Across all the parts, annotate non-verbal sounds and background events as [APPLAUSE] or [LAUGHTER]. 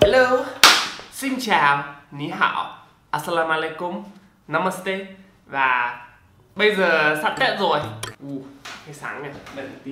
Hello, xin chào, ní hảo, assalamu alaikum, namaste. Và bây giờ sắp Tết rồi. Uh, Cái sáng này,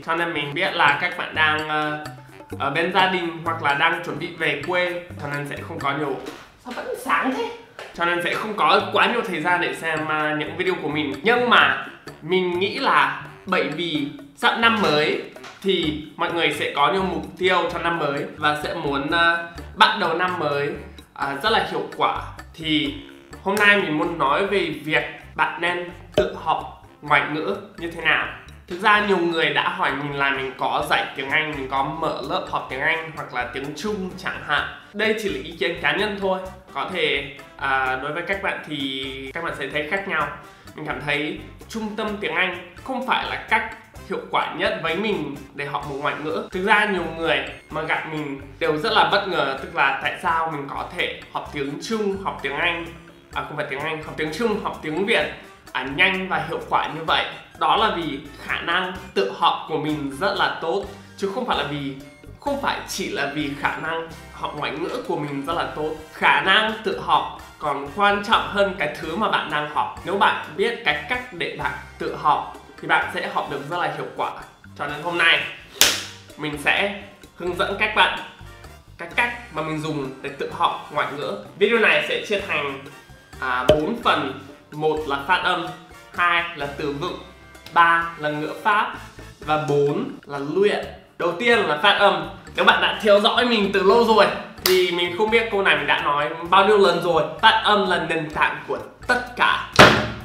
Cho nên mình biết là các bạn đang uh, ở bên gia đình hoặc là đang chuẩn bị về quê Cho nên sẽ không có nhiều. Sao vẫn sáng thế? Cho nên sẽ không có quá nhiều thời gian để xem uh, những video của mình. Nhưng mà mình nghĩ là bởi vì sắp năm mới thì mọi người sẽ có những mục tiêu cho năm mới và sẽ muốn uh, bắt đầu năm mới uh, rất là hiệu quả. Thì hôm nay mình muốn nói về việc bạn nên tự học ngoại ngữ như thế nào. Thực ra nhiều người đã hỏi mình là mình có dạy tiếng anh mình có mở lớp học tiếng anh hoặc là tiếng trung chẳng hạn. Đây chỉ là ý kiến cá nhân thôi. Có thể à, đối với các bạn thì các bạn sẽ thấy khác nhau mình cảm thấy trung tâm tiếng anh không phải là cách hiệu quả nhất với mình để học một ngoại ngữ. Thực ra nhiều người mà gặp mình đều rất là bất ngờ tức là tại sao mình có thể học tiếng trung học tiếng anh? À không phải tiếng anh học tiếng trung học tiếng việt à, nhanh và hiệu quả như vậy. Đó là vì khả năng tự học của mình rất là tốt chứ không phải là vì không phải chỉ là vì khả năng học ngoại ngữ của mình rất là tốt. Khả năng tự học còn quan trọng hơn cái thứ mà bạn đang học. Nếu bạn biết cái cách để bạn tự học thì bạn sẽ học được rất là hiệu quả. Cho nên hôm nay mình sẽ hướng dẫn các bạn cái cách mà mình dùng để tự học ngoại ngữ. Video này sẽ chia thành à, 4 phần. Một là phát âm hai là từ vựng ba là ngữ pháp và 4 là luyện. Đầu tiên là phát âm. Nếu bạn đã theo dõi mình từ lâu rồi thì mình không biết, câu này mình đã nói bao nhiêu lần rồi. Phát âm là nền tảng của tất cả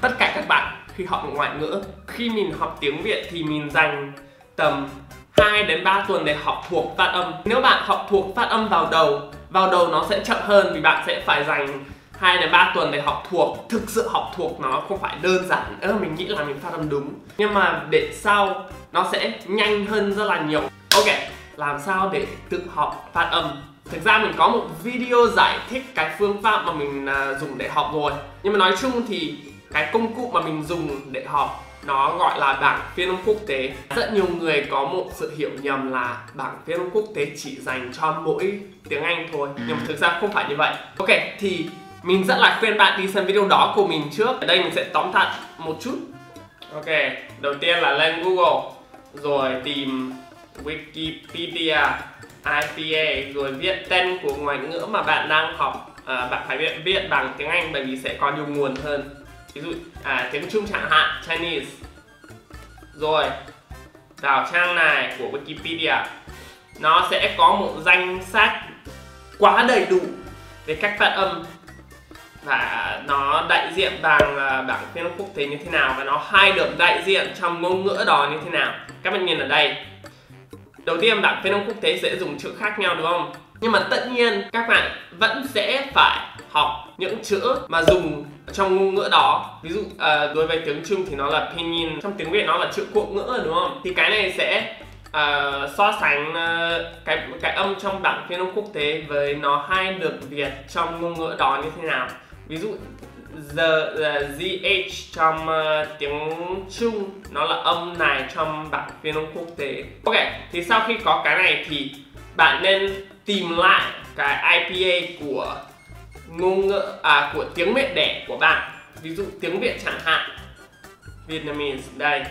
tất cả các bạn khi học ngoại ngữ. Khi mình học tiếng việt thì mình dành tầm 2 đến 3 tuần để học thuộc phát âm. Nếu bạn học thuộc phát âm vào đầu vào đầu nó sẽ chậm hơn vì bạn sẽ phải dành 2 đến 3 tuần để học thuộc. Thực sự học thuộc nó không phải đơn giản. Ơ, mình nghĩ là mình phát âm đúng. Nhưng mà để sau, nó sẽ nhanh hơn rất là nhiều. Ok, làm sao để tự học phát âm? Thực ra mình có một video giải thích cái phương pháp mà mình uh, dùng để học rồi. Nhưng mà nói chung thì cái công cụ mà mình dùng để học nó gọi là bảng phiên âm quốc tế. Rất nhiều người có một sự hiểu nhầm là bảng phiên âm quốc tế chỉ dành cho mỗi tiếng Anh thôi. Nhưng mà thực ra không phải như vậy. Ok thì mình rất là khuyên bạn đi xem video đó của mình trước. Ở đây mình sẽ tóm tắt một chút. Ok, đầu tiên là lên Google Rồi tìm Wikipedia IPA rồi viết tên của ngoại ngữ mà bạn đang học. À, bạn phải viết viết bằng tiếng Anh bởi vì sẽ có nhiều nguồn hơn. Ví dụ à, tiếng Trung chẳng hạn Chinese. Rồi vào trang này của Wikipedia nó sẽ có một danh sách quá đầy đủ về cách phát âm. Và nó đại diện bằng à, bảng phiên âm quốc tế như thế nào và nó hay được đại diện trong ngôn ngữ đó như thế nào. Các bạn nhìn ở đây đầu tiên bảng phiên âm quốc tế sẽ dùng chữ khác nhau đúng không? Nhưng mà tất nhiên các bạn vẫn sẽ phải học những chữ mà dùng trong ngôn ngữ đó. Ví dụ uh, đối với tiếng trung thì nó là pinyin trong tiếng việt nó là chữ quốc ngữ đúng không? Thì cái này sẽ uh, so sánh uh, cái cái âm trong bảng phiên âm quốc tế với nó hay được việt trong ngôn ngữ đó như thế nào. Ví dụ the, the gh trong uh, tiếng Trung. Nó là âm này trong bảng phiên âm quốc tế. Ok thì sau khi có cái này thì bạn nên tìm lại cái IPA của ngôn ngữ à của tiếng mẹ đẻ của bạn. Ví dụ tiếng Việt chẳng hạn. Vietnamese đây.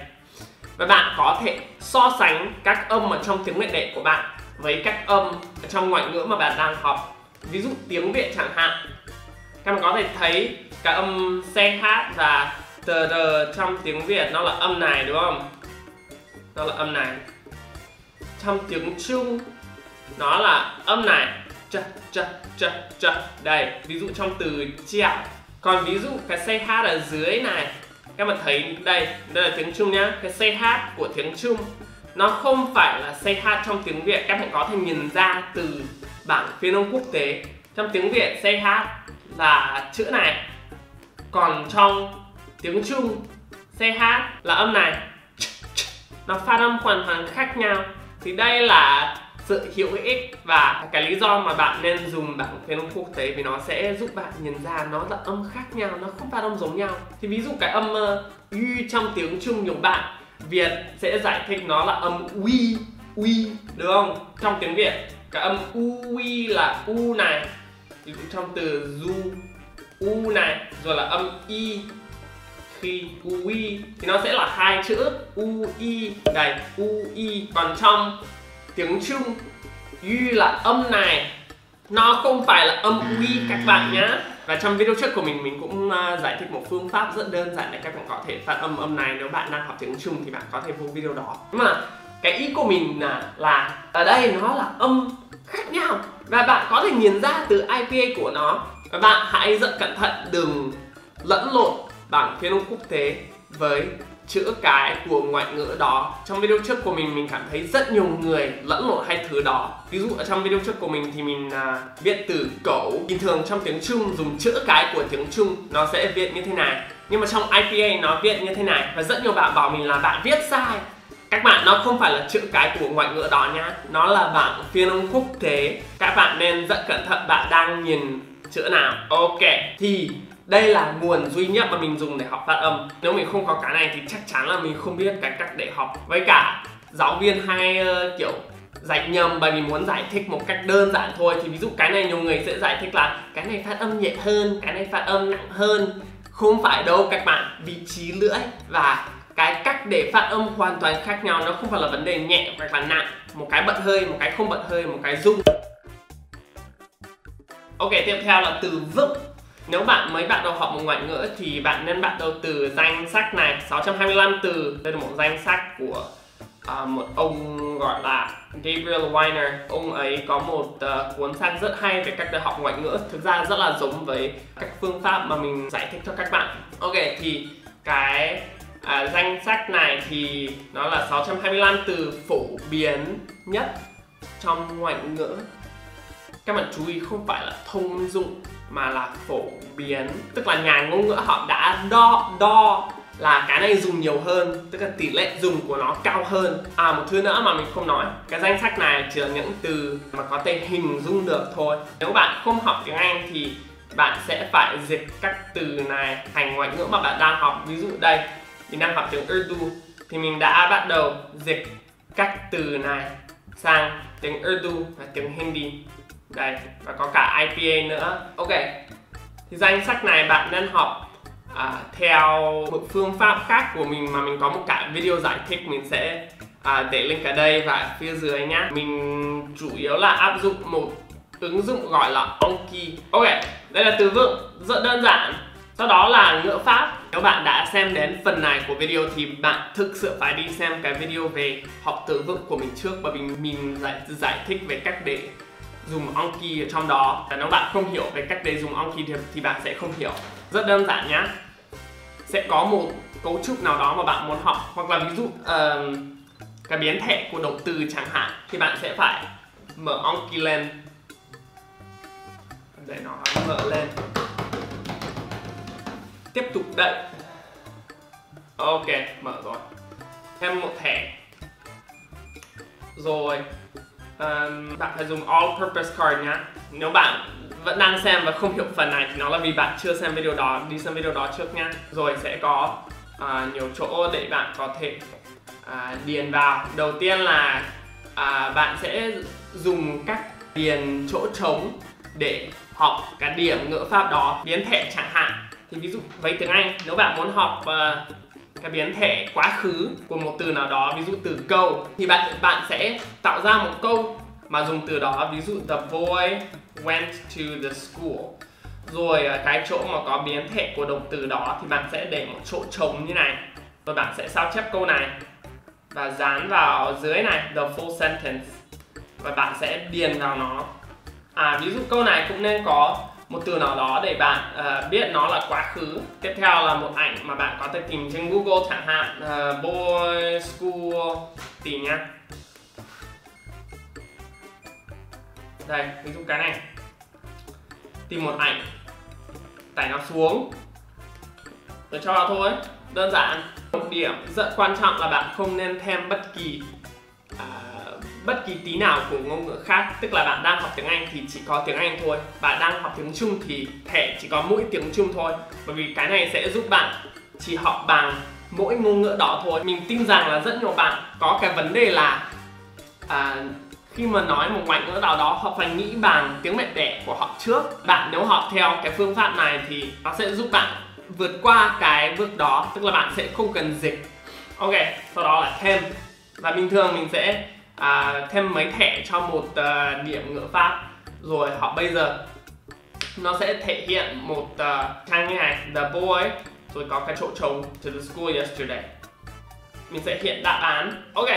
Và bạn có thể so sánh các âm ở trong tiếng mẹ đẻ của bạn với các âm ở trong ngoại ngữ mà bạn đang học. Ví dụ tiếng Việt chẳng hạn các bạn có thể thấy cái âm CH và tr trong tiếng Việt nó là âm này đúng không? Nó là âm này. Trong tiếng Trung nó là âm này. Ch ch ch ch. Đây, ví dụ trong từ chẹo. Còn ví dụ cái CH ở dưới này các bạn thấy đây, đây là tiếng Trung nhá. Cái CH của tiếng Trung nó không phải là CH trong tiếng Việt các bạn có thể nhìn ra từ bảng phiên âm quốc tế trong tiếng Việt CH là chữ này. Còn trong tiếng Trung CH là âm này. Nó phát âm hoàn toàn khác nhau. Thì đây là sự hữu ích và cái lý do mà bạn nên dùng bảng phiên âm quốc tế vì nó sẽ giúp bạn nhận ra nó là âm khác nhau nó không phát âm giống nhau. Thì ví dụ cái âm uh, trong tiếng Trung nhiều bạn Việt sẽ giải thích nó là âm uy uy được không? Trong tiếng việt cái âm uy là u này thì cũng trong từ du u này rồi là âm y khi ui thì nó sẽ là hai chữ u i này u i. Còn trong tiếng trung y là âm này. Nó không phải là âm uy các bạn nhá. Và trong video trước của mình mình cũng uh, giải thích một phương pháp rất đơn giản để các bạn có thể phát âm âm này. Nếu bạn đang học tiếng Trung thì bạn có thể vô video đó. Nhưng mà cái ý của mình là là ở đây nó là âm khác nhau và bạn có thể nhìn ra từ IPA của nó. Và bạn hãy rất cẩn thận đừng lẫn lộn bảng phiên âm quốc tế với chữ cái của ngoại ngữ đó. Trong video trước của mình mình cảm thấy rất nhiều người lẫn lộn hai thứ đó. Ví dụ ở trong video trước của mình thì mình à, viết từ cẩu bình thường trong tiếng trung dùng chữ cái của tiếng trung nó sẽ viết như thế này. Nhưng mà trong IPA nó viết như thế này. Và rất nhiều bạn bảo mình là bạn viết sai các bạn nó không phải là chữ cái của ngoại ngữ đó nhá nó là bảng phiên âm quốc tế các bạn nên rất cẩn thận bạn đang nhìn chữ nào. Ok thì đây là nguồn duy nhất mà mình dùng để học phát âm. Nếu mình không có cái này thì chắc chắn là mình không biết cái cách để học. Với cả giáo viên hay uh, kiểu dạy nhầm bởi vì muốn giải thích một cách đơn giản thôi. Thì ví dụ cái này nhiều người sẽ giải thích là cái này phát âm nhẹ hơn cái này phát âm nặng hơn. Không phải đâu các bạn vị trí lưỡi và cái cách để phát âm hoàn toàn khác nhau nó không phải là vấn đề nhẹ hoặc là nặng. Một cái bật hơi một cái không bật hơi một cái rung. Ok tiếp theo là từ vựng. Nếu bạn mới bắt đầu học một ngoại ngữ thì bạn nên bắt đầu từ danh sách này 625 từ. Đây là một danh sách của uh, một ông gọi là Gabriel Weiner. Ông ấy có một uh, cuốn sách rất hay về cách để học ngoại ngữ. Thực ra rất là giống với các phương pháp mà mình giải thích cho các bạn. Ok thì cái danh sách này thì nó là 625 từ phổ biến nhất trong ngoại ngữ. Các bạn chú ý không phải là thông dụng mà là phổ biến, tức là nhà ngôn ngữ họ đã đo đo là cái này dùng nhiều hơn, tức là tỷ lệ dùng của nó cao hơn. À một thứ nữa mà mình không nói, cái danh sách này chỉ là những từ mà có thể hình dung được thôi. Nếu bạn không học tiếng anh thì bạn sẽ phải dịch các từ này thành ngoại ngữ mà bạn đang học. Ví dụ đây mình đang học tiếng Urdu thì mình đã bắt đầu dịch các từ này sang tiếng Urdu và tiếng Hindi. Đây và có cả IPA nữa. Ok thì danh sách này bạn nên học à, theo một phương pháp khác của mình mà mình có một cả video giải thích. Mình sẽ à, để link ở đây và phía dưới nhá. Mình chủ yếu là áp dụng một ứng dụng gọi là Onki ok đây là từ vựng rất đơn giản. Sau đó là ngữ pháp nếu bạn đã xem đến phần này của video thì bạn thực sự phải đi xem cái video về học từ vựng của mình trước bởi vì mình giải giải thích về cách để dùng Anki ở trong đó. Và nếu bạn không hiểu về cách để dùng Anki thì, thì bạn sẽ không hiểu. Rất đơn giản nhá. Sẽ có một cấu trúc nào đó mà bạn muốn học hoặc là ví dụ uh, cái biến thể của động từ chẳng hạn thì bạn sẽ phải mở Anki lên. Để nó mở lên tiếp tục đậy. Ok mở rồi. Thêm một thẻ. Rồi um, bạn phải dùng all purpose card nhá. Nếu bạn vẫn đang xem và không hiểu phần này thì nó là vì bạn chưa xem video đó đi xem video đó trước nhá. Rồi sẽ có uh, nhiều chỗ để bạn có thể uh, điền vào. Đầu tiên là uh, bạn sẽ dùng các điền chỗ trống để học cái điểm ngữ pháp đó. Biến thể chẳng hạn thì ví dụ với tiếng Anh nếu bạn muốn học uh, cái biến thể quá khứ của một từ nào đó ví dụ từ câu thì bạn bạn sẽ tạo ra một câu mà dùng từ đó ví dụ the boy went to the school. Rồi ờ, cái chỗ mà có biến thể của động từ đó thì bạn sẽ để một chỗ trống như này rồi bạn sẽ sao chép câu này và dán vào dưới này the full sentence. Và bạn sẽ điền vào nó. À ví dụ câu này cũng nên có một từ nào đó để bạn uh, biết nó là quá khứ. Tiếp theo là một ảnh mà bạn có thể tìm trên Google chẳng hạn uh, boy school tìm nhá. Đây ví dụ cái này. Tìm một ảnh tải nó xuống. Rồi cho vào thôi đơn giản. Một điểm rất quan trọng là bạn không nên thêm bất kỳ bất kỳ tí nào của ngôn ngữ khác tức là bạn đang học tiếng Anh thì chỉ có tiếng Anh thôi bạn đang học tiếng Trung thì thể chỉ có mỗi tiếng Trung thôi. Bởi vì cái này sẽ giúp bạn chỉ học bằng mỗi ngôn ngữ đó thôi. Mình tin rằng là rất nhiều bạn có cái vấn đề là à, khi mà nói một ngoại ngữ nào đó họ phải nghĩ bằng tiếng mẹ đẻ của họ trước. Bạn nếu học theo cái phương pháp này thì nó sẽ giúp bạn vượt qua cái bước đó tức là bạn sẽ không cần dịch. Ok sau đó là thêm. Và bình thường mình sẽ à, thêm mấy thẻ cho một ờ, à, điểm ngữ pháp. Rồi họ bây giờ nó sẽ thể hiện một uh, trang như này the boy. Rồi có cái chỗ trống to the school yesterday. Mình sẽ hiện đáp án. Ok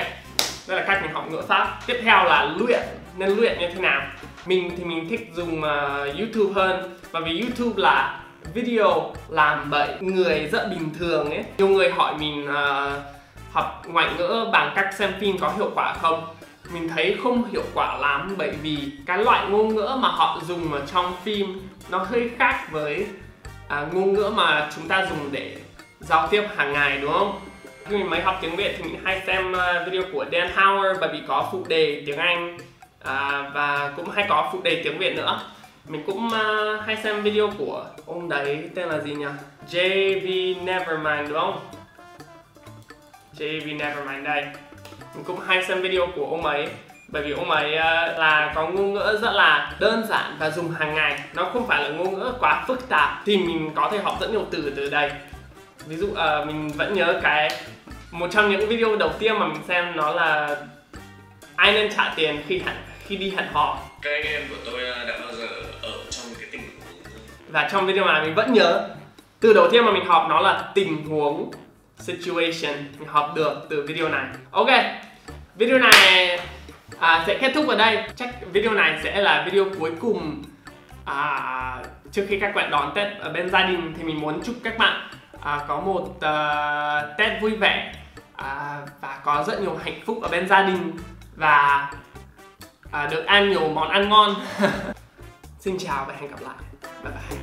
đây là cách mình học ngữ pháp. Tiếp theo là luyện. Nên luyện như thế nào? Mình thì mình thích dùng uh, youtube hơn. Bởi vì youtube là video làm bởi người rất bình thường ấy. Nhiều người hỏi mình uh, học ngoại ngữ bằng cách xem phim có hiệu quả không mình thấy không hiệu quả lắm bởi vì cái loại ngôn ngữ mà họ dùng ở trong phim nó hơi khác với à, ngôn ngữ mà chúng ta dùng để giao tiếp hàng ngày đúng không? Khi mình mới học tiếng Việt thì mình hay xem à, video của Dan Howard bởi vì có phụ đề tiếng Anh à, và cũng hay có phụ đề tiếng Việt nữa. Mình cũng uh, hay xem video của ông đấy tên là gì nhỉ? JV Nevermind đúng không? JV Nevermind đây. Mình cũng hay xem video của ông ấy bởi vì ông ấy uh, là có ngôn ngữ rất là đơn giản và dùng hàng ngày. Nó không phải là ngôn ngữ quá phức tạp thì mình có thể học rất nhiều từ từ đây. Ví dụ uh, mình vẫn nhớ cái một trong những video đầu tiên mà mình xem nó là ai nên trả tiền khi hẹn khi đi hẹn hò. Các anh em của tôi đã bao giờ ở trong cái tình huống? Và trong video này mình vẫn nhớ từ đầu tiên mà mình học nó là tình huống situation mình học được từ video này. Ok video này à, sẽ kết thúc ở đây. Chắc video này sẽ là video cuối cùng à, trước khi các bạn đón tết ở bên gia đình thì mình muốn chúc các bạn à, có một uh, tết vui vẻ à, và có rất nhiều hạnh phúc ở bên gia đình và à, được ăn nhiều món ăn ngon. [LAUGHS] Xin chào và hẹn gặp lại. Bye bye.